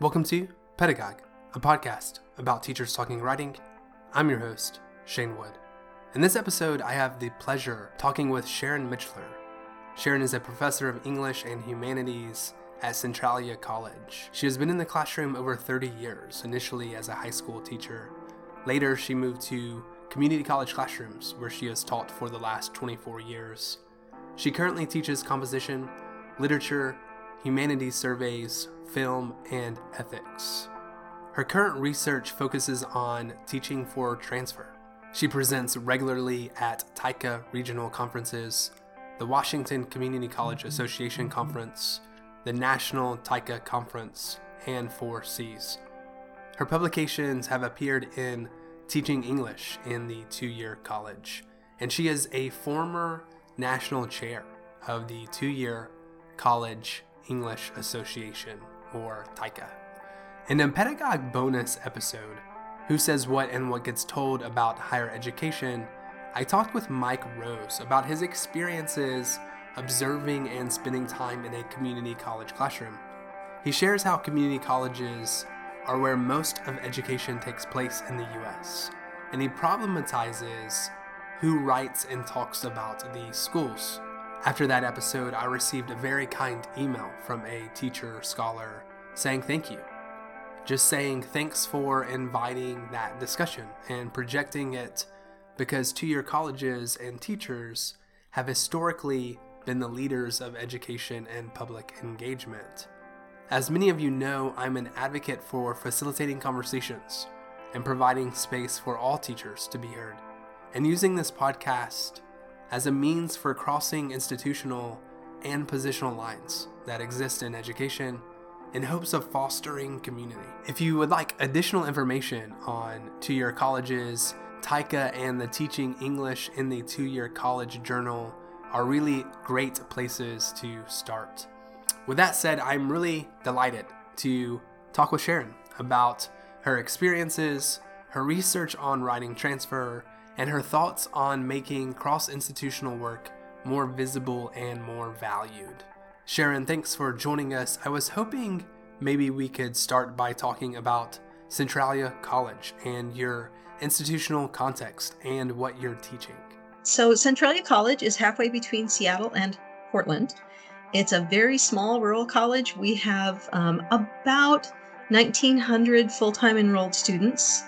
Welcome to Pedagogue, a podcast about teachers talking writing. I'm your host, Shane Wood. In this episode, I have the pleasure talking with Sharon Mitchler. Sharon is a professor of English and Humanities at Centralia College. She has been in the classroom over 30 years, initially as a high school teacher. Later, she moved to community college classrooms, where she has taught for the last 24 years. She currently teaches composition, literature, humanities surveys, film, and ethics. Her current research focuses on teaching for transfer. She presents regularly at TYCA regional conferences, the Washington Community College Association Conference, the National TYCA Conference, and 4Cs. Her publications have appeared in Teaching English in the two year college, and she is a former national chair of the two year College English Association, or TYCA. In a pedagogue bonus episode, Who Says What and What Gets Told About Higher Education, I talked with Mike Rose about his experiences observing and spending time in a community college classroom. He shares how community colleges are where most of education takes place in the US, and he problematizes who writes and talks about these schools. After that episode, I received a very kind email from a teacher scholar saying thank you. Just saying thanks for inviting that discussion and projecting it because two year colleges and teachers have historically been the leaders of education and public engagement. As many of you know, I'm an advocate for facilitating conversations and providing space for all teachers to be heard, and using this podcast as a means for crossing institutional and positional lines that exist in education in hopes of fostering community. If you would like additional information on two year colleges, TYCA and the Teaching English in the Two Year College Journal are really great places to start. With that said, I'm really delighted to talk with Sharon about her experiences, her research on writing transfer, and her thoughts on making cross institutional work more visible and more valued. Sharon, thanks for joining us. I was hoping maybe we could start by talking about Centralia College and your institutional context and what you're teaching. So, Centralia College is halfway between Seattle and Portland. It's a very small rural college. We have um, about 1,900 full time enrolled students.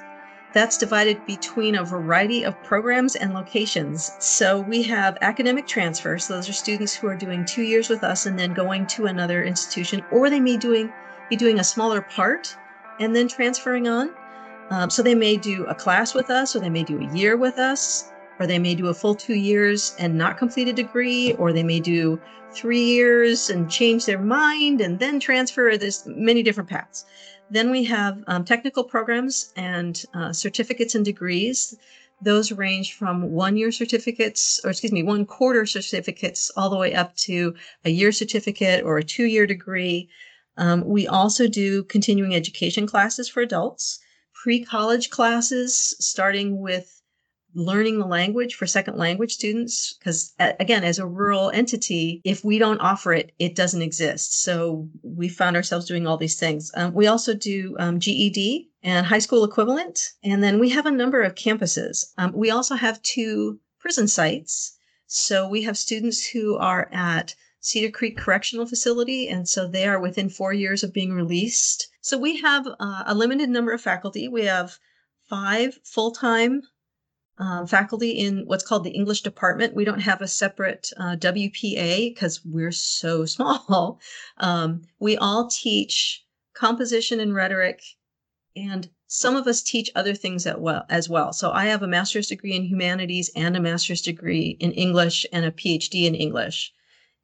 That's divided between a variety of programs and locations. So we have academic transfers. So those are students who are doing two years with us and then going to another institution, or they may doing be doing a smaller part and then transferring on. Um, so they may do a class with us, or they may do a year with us, or they may do a full two years and not complete a degree, or they may do three years and change their mind and then transfer. There's many different paths. Then we have um, technical programs and uh, certificates and degrees. Those range from one year certificates, or excuse me, one quarter certificates, all the way up to a year certificate or a two year degree. Um, we also do continuing education classes for adults, pre college classes, starting with learning the language for second language students because again as a rural entity if we don't offer it it doesn't exist. So we found ourselves doing all these things. Um, we also do um, ged and high school equivalent and then we have a number of campuses. Um, we also have two prison sites. So we have students who are at cedar creek correctional facility and so they are within four years of being released. So we have uh, a limited number of faculty. We have five full-time um, faculty in what's called the English department. We don't have a separate uh, WPA because we're so small. Um, we all teach composition and rhetoric, and some of us teach other things well, as well. So I have a master's degree in humanities and a master's degree in English and a PhD in English.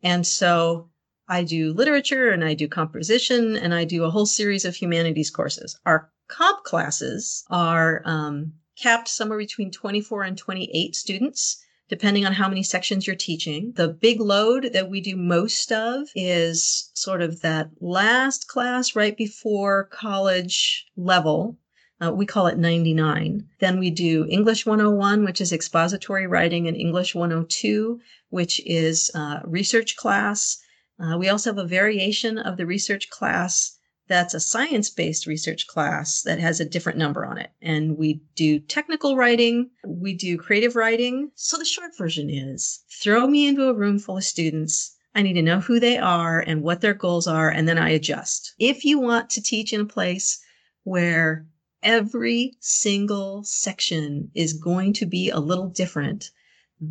And so I do literature and I do composition and I do a whole series of humanities courses. Our comp classes are um, capped somewhere between 24 and 28 students depending on how many sections you're teaching. The big load that we do most of is sort of that last class right before college level. Uh, we call it 99. Then we do English 101, which is expository writing, and English 102, which is uh, research class. Uh, we also have a variation of the research class that's a science based research class that has a different number on it. And we do technical writing, we do creative writing. So the short version is throw me into a room full of students. I need to know who they are and what their goals are, and then I adjust. If you want to teach in a place where every single section is going to be a little different,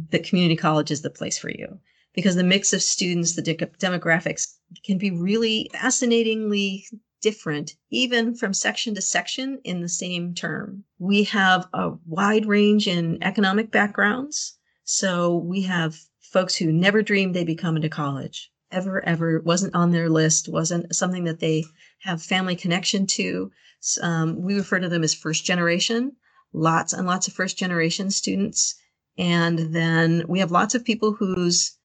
the community college is the place for you because the mix of students, the de- demographics can be really fascinatingly different, even from section to section in the same term. We have a wide range in economic backgrounds. So we have folks who never dreamed they'd be coming to college, ever, ever wasn't on their list, wasn't something that they have family connection to. Um, we refer to them as first generation, lots and lots of first generation students. And then we have lots of people whose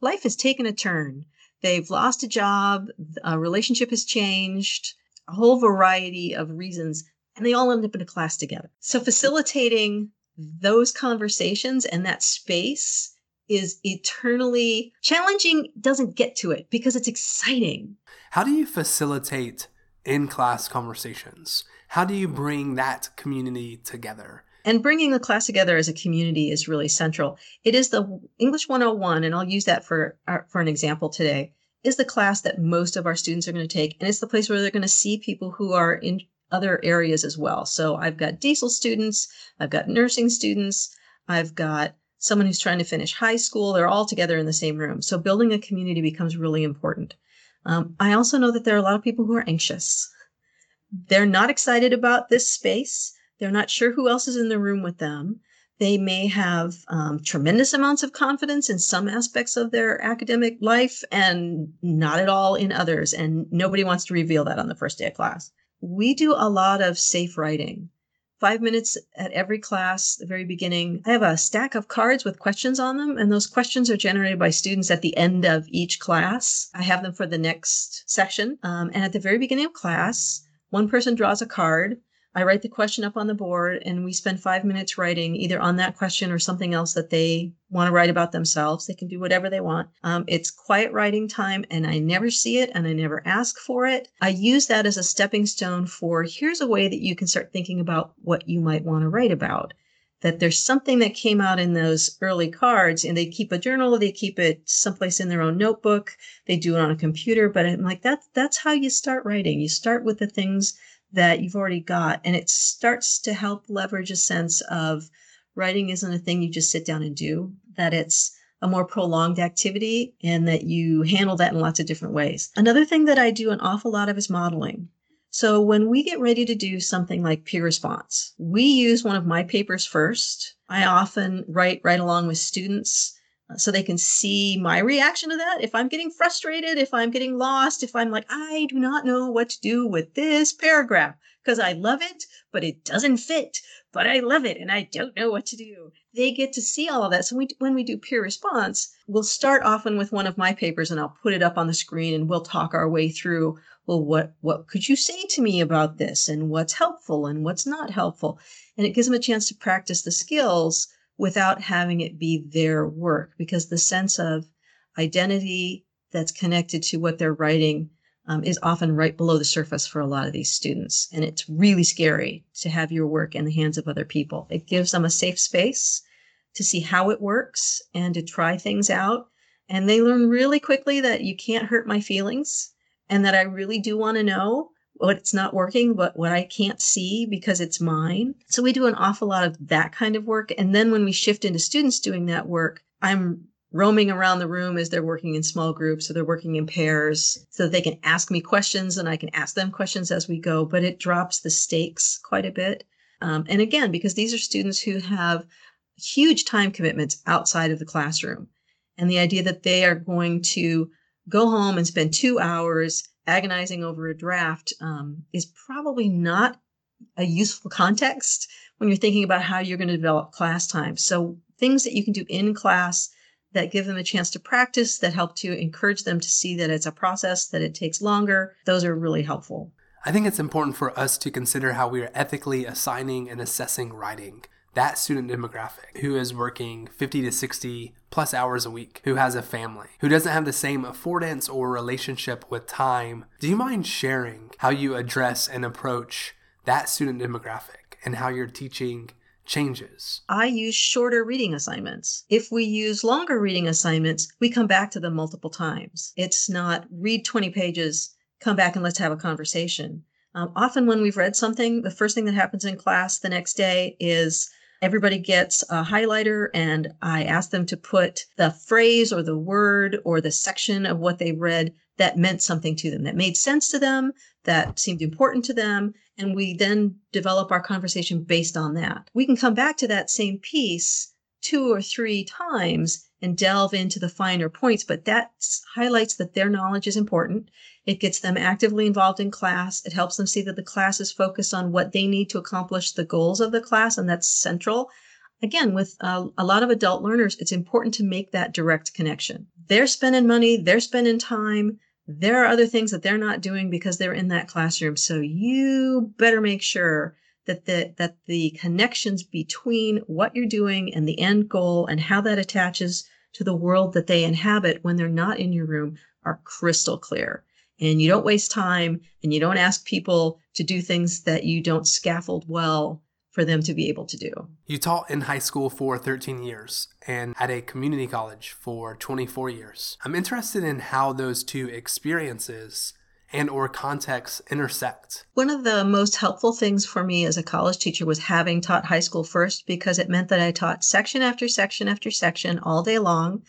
life has taken a turn. They've lost a job, a relationship has changed, a whole variety of reasons, and they all end up in a class together. So facilitating those conversations and that space is eternally challenging doesn't get to it because it's exciting. How do you facilitate in class conversations? How do you bring that community together? And bringing the class together as a community is really central. It is the English 101, and I'll use that for, uh, for an example today, is the class that most of our students are going to take. And it's the place where they're going to see people who are in other areas as well. So I've got diesel students, I've got nursing students, I've got someone who's trying to finish high school. They're all together in the same room. So building a community becomes really important. Um, I also know that there are a lot of people who are anxious. They're not excited about this space. They're not sure who else is in the room with them. They may have um, tremendous amounts of confidence in some aspects of their academic life and not at all in others. And nobody wants to reveal that on the first day of class. We do a lot of safe writing. Five minutes at every class, the very beginning. I have a stack of cards with questions on them, and those questions are generated by students at the end of each class. I have them for the next section. Um, and at the very beginning of class, one person draws a card I write the question up on the board and we spend five minutes writing either on that question or something else that they want to write about themselves. They can do whatever they want. Um, it's quiet writing time and I never see it and I never ask for it. I use that as a stepping stone for here's a way that you can start thinking about what you might want to write about. That there's something that came out in those early cards and they keep a journal, they keep it someplace in their own notebook, they do it on a computer, but I'm like, that's, that's how you start writing. You start with the things that you've already got. And it starts to help leverage a sense of writing isn't a thing you just sit down and do, that it's a more prolonged activity and that you handle that in lots of different ways. Another thing that I do an awful lot of is modeling. So when we get ready to do something like peer response, we use one of my papers first. I often write right along with students so they can see my reaction to that. If I'm getting frustrated, if I'm getting lost, if I'm like, I do not know what to do with this paragraph because I love it, but it doesn't fit, but I love it and I don't know what to do. They get to see all of that. So we, when we do peer response, we'll start often with one of my papers and I'll put it up on the screen and we'll talk our way through, well, what, what could you say to me about this and what's helpful and what's not helpful? And it gives them a chance to practice the skills without having it be their work because the sense of identity that's connected to what they're writing um, is often right below the surface for a lot of these students. And it's really scary to have your work in the hands of other people. It gives them a safe space to see how it works and to try things out. And they learn really quickly that you can't hurt my feelings and that I really do want to know what's not working, but what I can't see because it's mine. So we do an awful lot of that kind of work. And then when we shift into students doing that work, I'm roaming around the room as they're working in small groups or they're working in pairs so they can ask me questions and I can ask them questions as we go, but it drops the stakes quite a bit. Um, and again, because these are students who have huge time commitments outside of the classroom. And the idea that they are going to go home and spend two hours agonizing over a draft um, is probably not a useful context when you're thinking about how you're going to develop class time. So things that you can do in class that give them a chance to practice, that help to encourage them to see that it's a process, that it takes longer, those are really helpful. I think it's important for us to consider how we are ethically assigning and assessing writing. That student demographic who is working 50 to 60 plus hours a week, who has a family, who doesn't have the same affordance or relationship with time, do you mind sharing how you address and approach that student demographic and how your teaching changes? I use shorter reading assignments. If we use longer reading assignments, we come back to them multiple times. It's not read 20 pages, come back and let's have a conversation. Um, often, when we've read something, the first thing that happens in class the next day is everybody gets a highlighter, and I ask them to put the phrase or the word or the section of what they read that meant something to them, that made sense to them, that seemed important to them. And we then develop our conversation based on that. We can come back to that same piece two or three times and delve into the finer points, but that highlights that their knowledge is important. It gets them actively involved in class. It helps them see that the class is focused on what they need to accomplish the goals of the class, and that's central. Again, with uh, a lot of adult learners, it's important to make that direct connection. They're spending money, they're spending time. There are other things that they're not doing because they're in that classroom. So you better make sure that the that the connections between what you're doing and the end goal and how that attaches to the world that they inhabit when they're not in your room are crystal clear and you don't waste time and you don't ask people to do things that you don't scaffold well for them to be able to do. You taught in high school for 13 years and at a community college for 24 years. I'm interested in how those two experiences and or contexts intersect. One of the most helpful things for me as a college teacher was having taught high school first because it meant that I taught section after section after section all day long.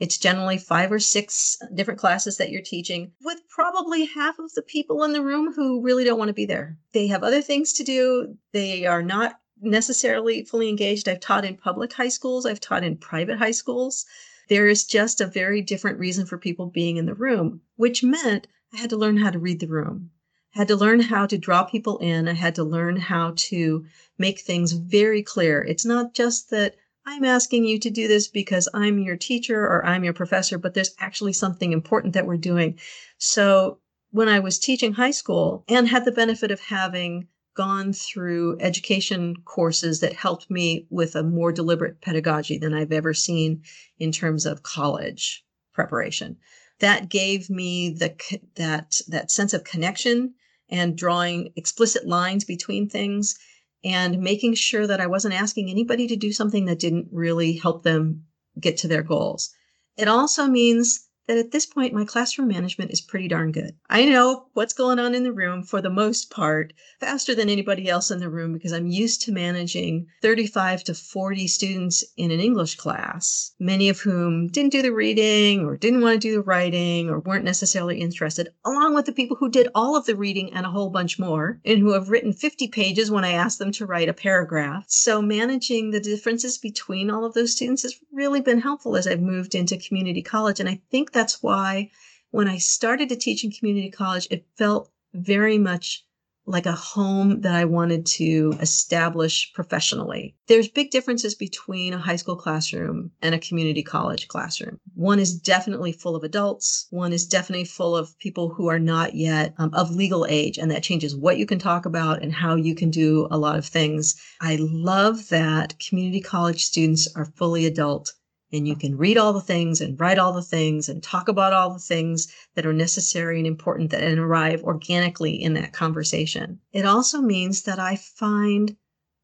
It's generally five or six different classes that you're teaching with probably half of the people in the room who really don't want to be there. They have other things to do. They are not necessarily fully engaged. I've taught in public high schools, I've taught in private high schools. There is just a very different reason for people being in the room, which meant I had to learn how to read the room. I had to learn how to draw people in. I had to learn how to make things very clear. It's not just that I'm asking you to do this because I'm your teacher or I'm your professor, but there's actually something important that we're doing. So when I was teaching high school and had the benefit of having gone through education courses that helped me with a more deliberate pedagogy than I've ever seen in terms of college preparation that gave me the that that sense of connection and drawing explicit lines between things and making sure that I wasn't asking anybody to do something that didn't really help them get to their goals. It also means that at this point, my classroom management is pretty darn good. I know what's going on in the room for the most part faster than anybody else in the room because I'm used to managing 35 to 40 students in an English class, many of whom didn't do the reading or didn't want to do the writing or weren't necessarily interested, along with the people who did all of the reading and a whole bunch more and who have written 50 pages when I asked them to write a paragraph. So managing the differences between all of those students has really been helpful as I've moved into community college. And I think that's why when I started to teach in community college, it felt very much like a home that I wanted to establish professionally. There's big differences between a high school classroom and a community college classroom. One is definitely full of adults. One is definitely full of people who are not yet um, of legal age, and that changes what you can talk about and how you can do a lot of things. I love that community college students are fully adult and you can read all the things and write all the things and talk about all the things that are necessary and important that and arrive organically in that conversation. It also means that I find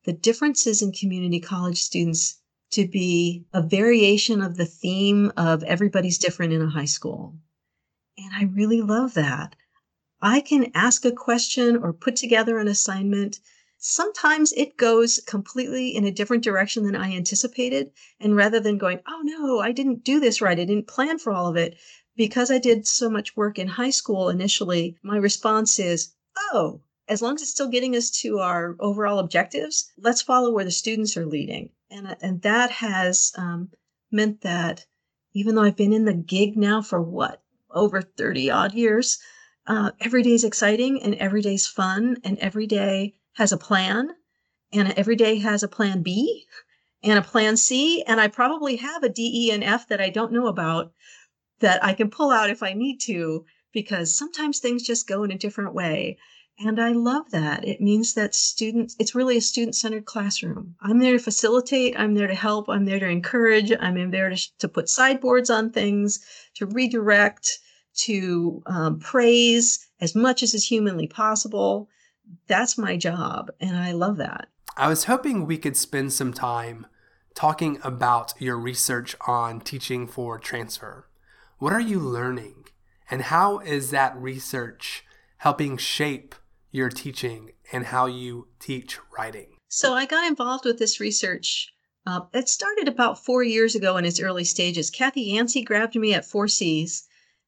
the differences in community college students to be a variation of the theme of everybody's different in a high school. And I really love that. I can ask a question or put together an assignment sometimes it goes completely in a different direction than I anticipated. And rather than going, oh no, I didn't do this right, I didn't plan for all of it, because I did so much work in high school initially, my response is, oh, as long as it's still getting us to our overall objectives, let's follow where the students are leading. And, and that has um, meant that even though I've been in the gig now for what, over 30 odd years, uh, every day is exciting and every day is fun and every day has a plan, and every day has a plan B and a plan C. And I probably have a D, E, and F that I don't know about that I can pull out if I need to, because sometimes things just go in a different way. And I love that. It means that students, it's really a student centered classroom. I'm there to facilitate, I'm there to help, I'm there to encourage, I'm there to, to put sideboards on things, to redirect, to um, praise as much as is humanly possible. That's my job, and I love that. I was hoping we could spend some time talking about your research on teaching for transfer. What are you learning, and how is that research helping shape your teaching and how you teach writing? So, I got involved with this research. Uh, it started about four years ago in its early stages. Kathy Yancey grabbed me at 4Cs.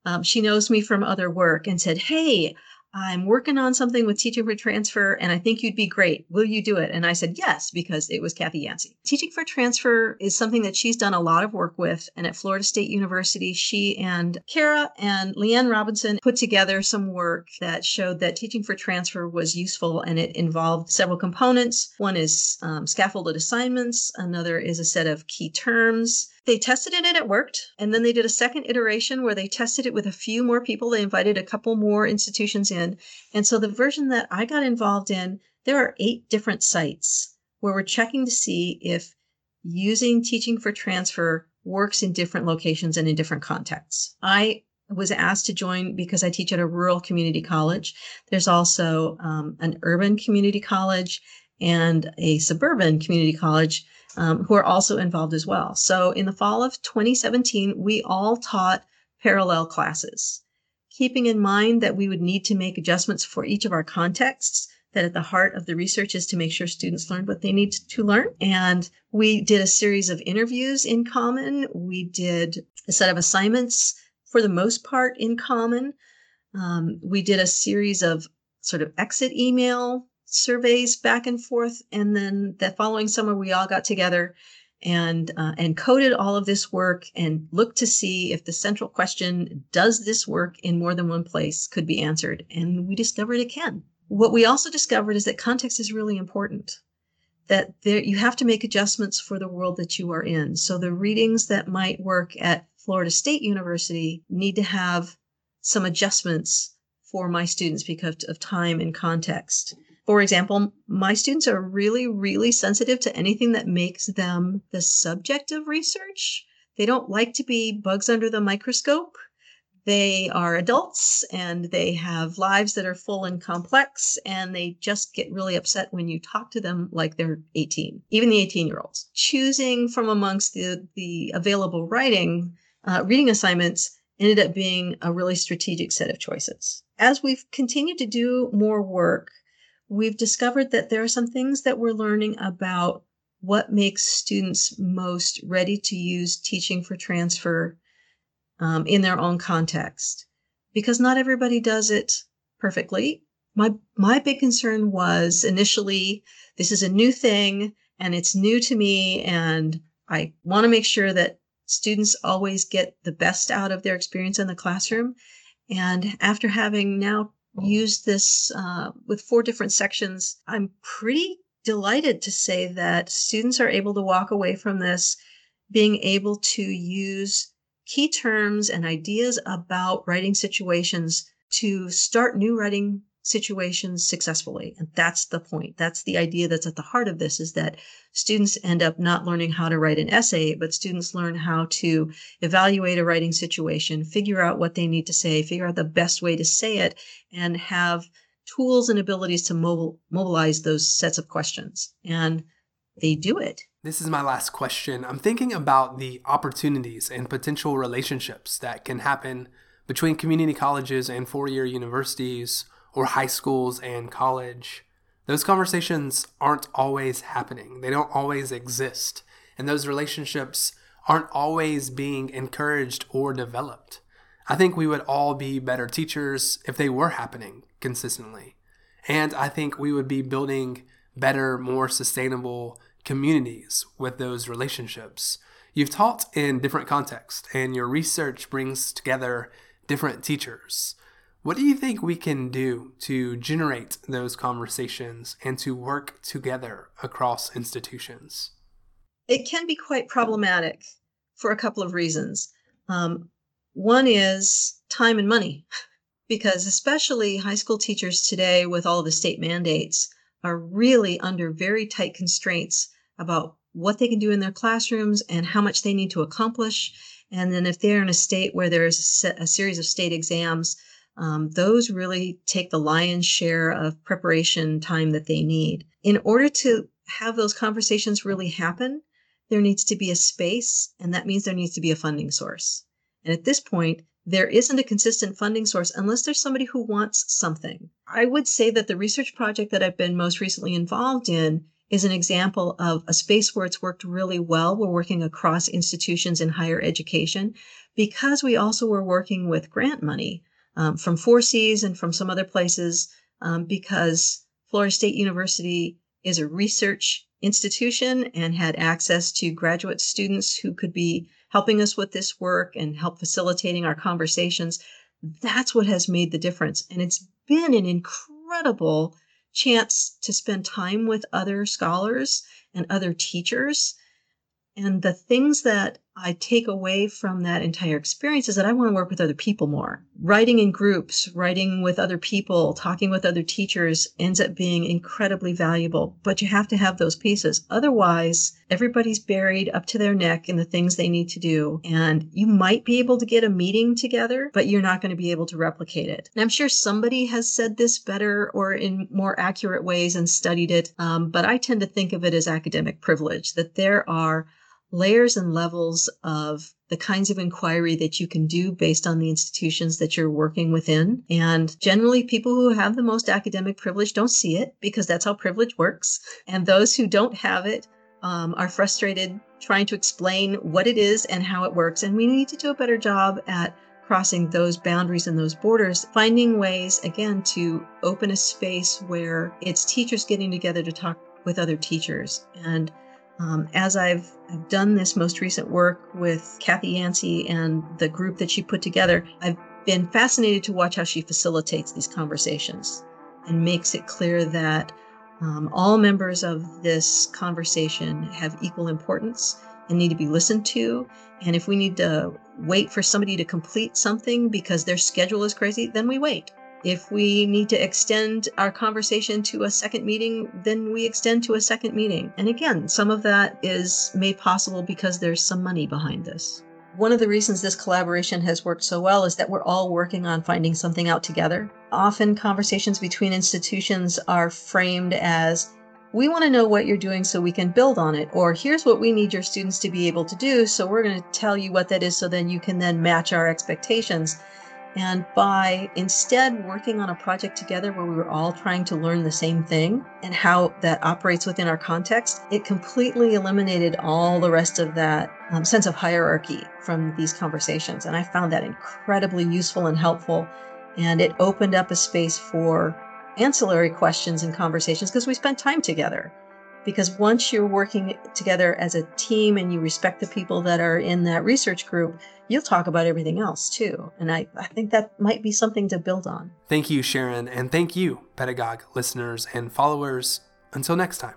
Um, she knows me from other work and said, Hey, I'm working on something with Teaching for Transfer, and I think you'd be great. Will you do it? And I said yes, because it was Kathy Yancey. Teaching for Transfer is something that she's done a lot of work with. And at Florida State University, she and Kara and Liane Robertson put together some work that showed that Teaching for Transfer was useful and it involved several components. One is um, scaffolded assignments, another is a set of key terms they tested it and it worked. And then they did a second iteration where they tested it with a few more people. They invited a couple more institutions in. And so the version that I got involved in, there are eight different sites where we're checking to see if using teaching for transfer works in different locations and in different contexts. I was asked to join because I teach at a rural community college. There's also um, an urban community college and a suburban community college um, who are also involved as well. So in the fall of 2017, we all taught parallel classes, keeping in mind that we would need to make adjustments for each of our contexts. That at the heart of the research is to make sure students learn what they need to learn. And we did a series of interviews in common. We did a set of assignments for the most part in common. Um, we did a series of sort of exit email surveys back and forth. And then the following summer, we all got together and uh, and coded all of this work and looked to see if the central question does this work in more than one place? could be answered and we discovered it can. What we also discovered is that context is really important that there you have to make adjustments for the world that you are in. So the readings that might work at florida state university need to have some adjustments for my students because of time and context for example, my students are really, really sensitive to anything that makes them the subject of research. They don't like to be bugs under the microscope. They are adults and they have lives that are full and complex, and they just get really upset when you talk to them like they're 18, even the 18 year olds. Choosing from amongst the, the available writing, uh, reading assignments ended up being a really strategic set of choices. As we've continued to do more work, we've discovered that there are some things that we're learning about what makes students most ready to use teaching for transfer um, in their own context. Because not everybody does it perfectly. My my big concern was initially this is a new thing and it's new to me and i want to make sure that students always get the best out of their experience in the classroom. And after having now used this uh, with four different sections. I'm pretty delighted to say that students are able to walk away from this being able to use key terms and ideas about writing situations to start new writing situations successfully. And that's the point. That's the idea that's at the heart of this is that students end up not learning how to write an essay but students learn how to evaluate a writing situation figure out what they need to say figure out the best way to say it and have tools and abilities to mobilize those sets of questions. And they do it. This is my last question. I'm thinking about the opportunities and potential relationships that can happen between community colleges and four-year universities or high schools and college, those conversations aren't always happening. They don't always exist. And those relationships aren't always being encouraged or developed. I think we would all be better teachers if they were happening consistently. And I think we would be building better, more sustainable communities with those relationships. You've taught in different contexts, and your research brings together different teachers. What do you think we can do to generate those conversations and to work together across institutions? It can be quite problematic for a couple of reasons. Um, one is time and money. because especially high school teachers today with all the state mandates are really under very tight constraints about what they can do in their classrooms and how much they need to accomplish. And then if they're in a state where there's a, a series of state exams, um, those really take the lion's share of preparation time that they need. In order to have those conversations really happen, there needs to be a space, and that means there needs to be a funding source. And at this point, there isn't a consistent funding source unless there's somebody who wants something. I would say that the research project that I've been most recently involved in is an example of a space where it's worked really well. We're working across institutions in higher education because we also were working with grant money um, from 4Cs and from some other places um, because Florida State University is a research institution and had access to graduate students who could be helping us with this work and help facilitating our conversations. That's what has made the difference. And it's been an incredible chance to spend time with other scholars and other teachers. And the things that I take away from that entire experience is that I want to work with other people more. Writing in groups, writing with other people, talking with other teachers ends up being incredibly valuable, but you have to have those pieces. Otherwise, everybody's buried up to their neck in the things they need to do. And you might be able to get a meeting together, but you're not going to be able to replicate it. And I'm sure somebody has said this better or in more accurate ways and studied it, um, but I tend to think of it as academic privilege that there are layers and levels of the kinds of inquiry that you can do based on the institutions that you're working within. And generally, people who have the most academic privilege don't see it because that's how privilege works. And those who don't have it um, are frustrated trying to explain what it is and how it works. And we need to do a better job at crossing those boundaries and those borders, finding ways, again, to open a space where it's teachers getting together to talk with other teachers and um, as I've, I've done this most recent work with Kathy Yancey and the group that she put together, I've been fascinated to watch how she facilitates these conversations and makes it clear that um, all members of this conversation have equal importance and need to be listened to. And if we need to wait for somebody to complete something because their schedule is crazy, then we wait. If we need to extend our conversation to a second meeting, then we extend to a second meeting. And again, some of that is made possible because there's some money behind this. One of the reasons this collaboration has worked so well is that we're all working on finding something out together. Often, conversations between institutions are framed as we want to know what you're doing so we can build on it, or here's what we need your students to be able to do, so we're going to tell you what that is so then you can then match our expectations. And by instead working on a project together where we were all trying to learn the same thing and how that operates within our context, it completely eliminated all the rest of that um, sense of hierarchy from these conversations. And I found that incredibly useful and helpful. And it opened up a space for ancillary questions and conversations because we spent time together because once you're working together as a team and you respect the people that are in that research group, you'll talk about everything else too. And I, I think that might be something to build on. Thank you, Sharon, and thank you, pedagogue listeners and followers. Until next time.